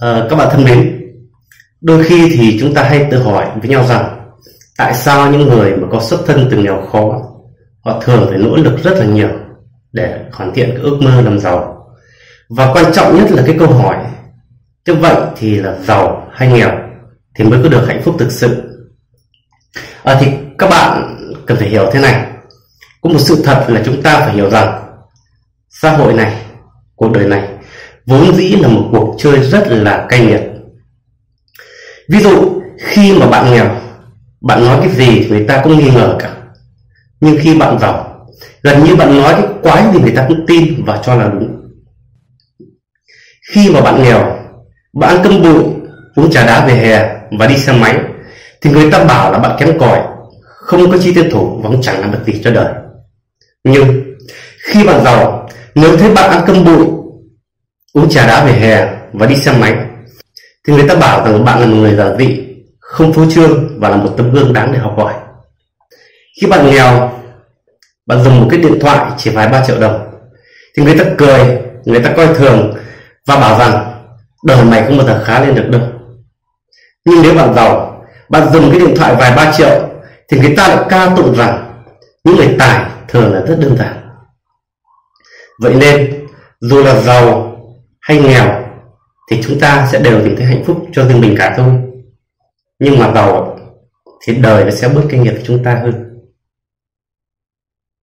À, các bạn thân mến, đôi khi thì chúng ta hay tự hỏi với nhau rằng tại sao những người mà có xuất thân từ nghèo khó họ thường phải nỗ lực rất là nhiều để hoàn thiện cái ước mơ làm giàu? Và quan trọng nhất là cái câu hỏi như vậy thì là giàu hay nghèo thì mới có được hạnh phúc thực sự? À, thì các bạn cần phải hiểu thế này. Có một sự thật là chúng ta phải hiểu rằng xã hội này cuộc đời này vốn dĩ là một cuộc chơi rất là cay nghiệt. Ví dụ, khi mà bạn nghèo, bạn nói cái gì người ta cũng nghi ngờ cả. Nhưng khi bạn giàu, gần như bạn nói cái quái gì người ta cũng tin và cho là đúng. Khi mà bạn nghèo, bạn ăn cơm bụi uống trà đá về hè và đi xe máy, thì người ta bảo là bạn kém cỏi, không có chi tiêu thủ và cũng chẳng làm được gì cho đời. Nhưng, khi bạn giàu, nếu thấy bạn ăn cơm bụi uống trà đá về hè và đi xe máy. Thì người ta bảo rằng bạn là một người giản dị, không phô trương và là một tấm gương đáng để học hỏi. Khi bạn nghèo, bạn dùng một cái điện thoại chỉ vài ba triệu đồng. Thì người ta cười, người ta coi thường và bảo rằng đời mày không bao giờ khá lên được đâu. Nhưng nếu bạn giàu, bạn dùng cái điện thoại vài ba triệu thì người ta lại ca tụng rằng những người tài thường là rất đơn giản. Vậy nên, dù là giàu hay nghèo thì chúng ta sẽ đều tìm thấy hạnh phúc cho riêng mình cả thôi. Nhưng mà giàu thì đời nó sẽ bớt kinh nghiệm của chúng ta hơn.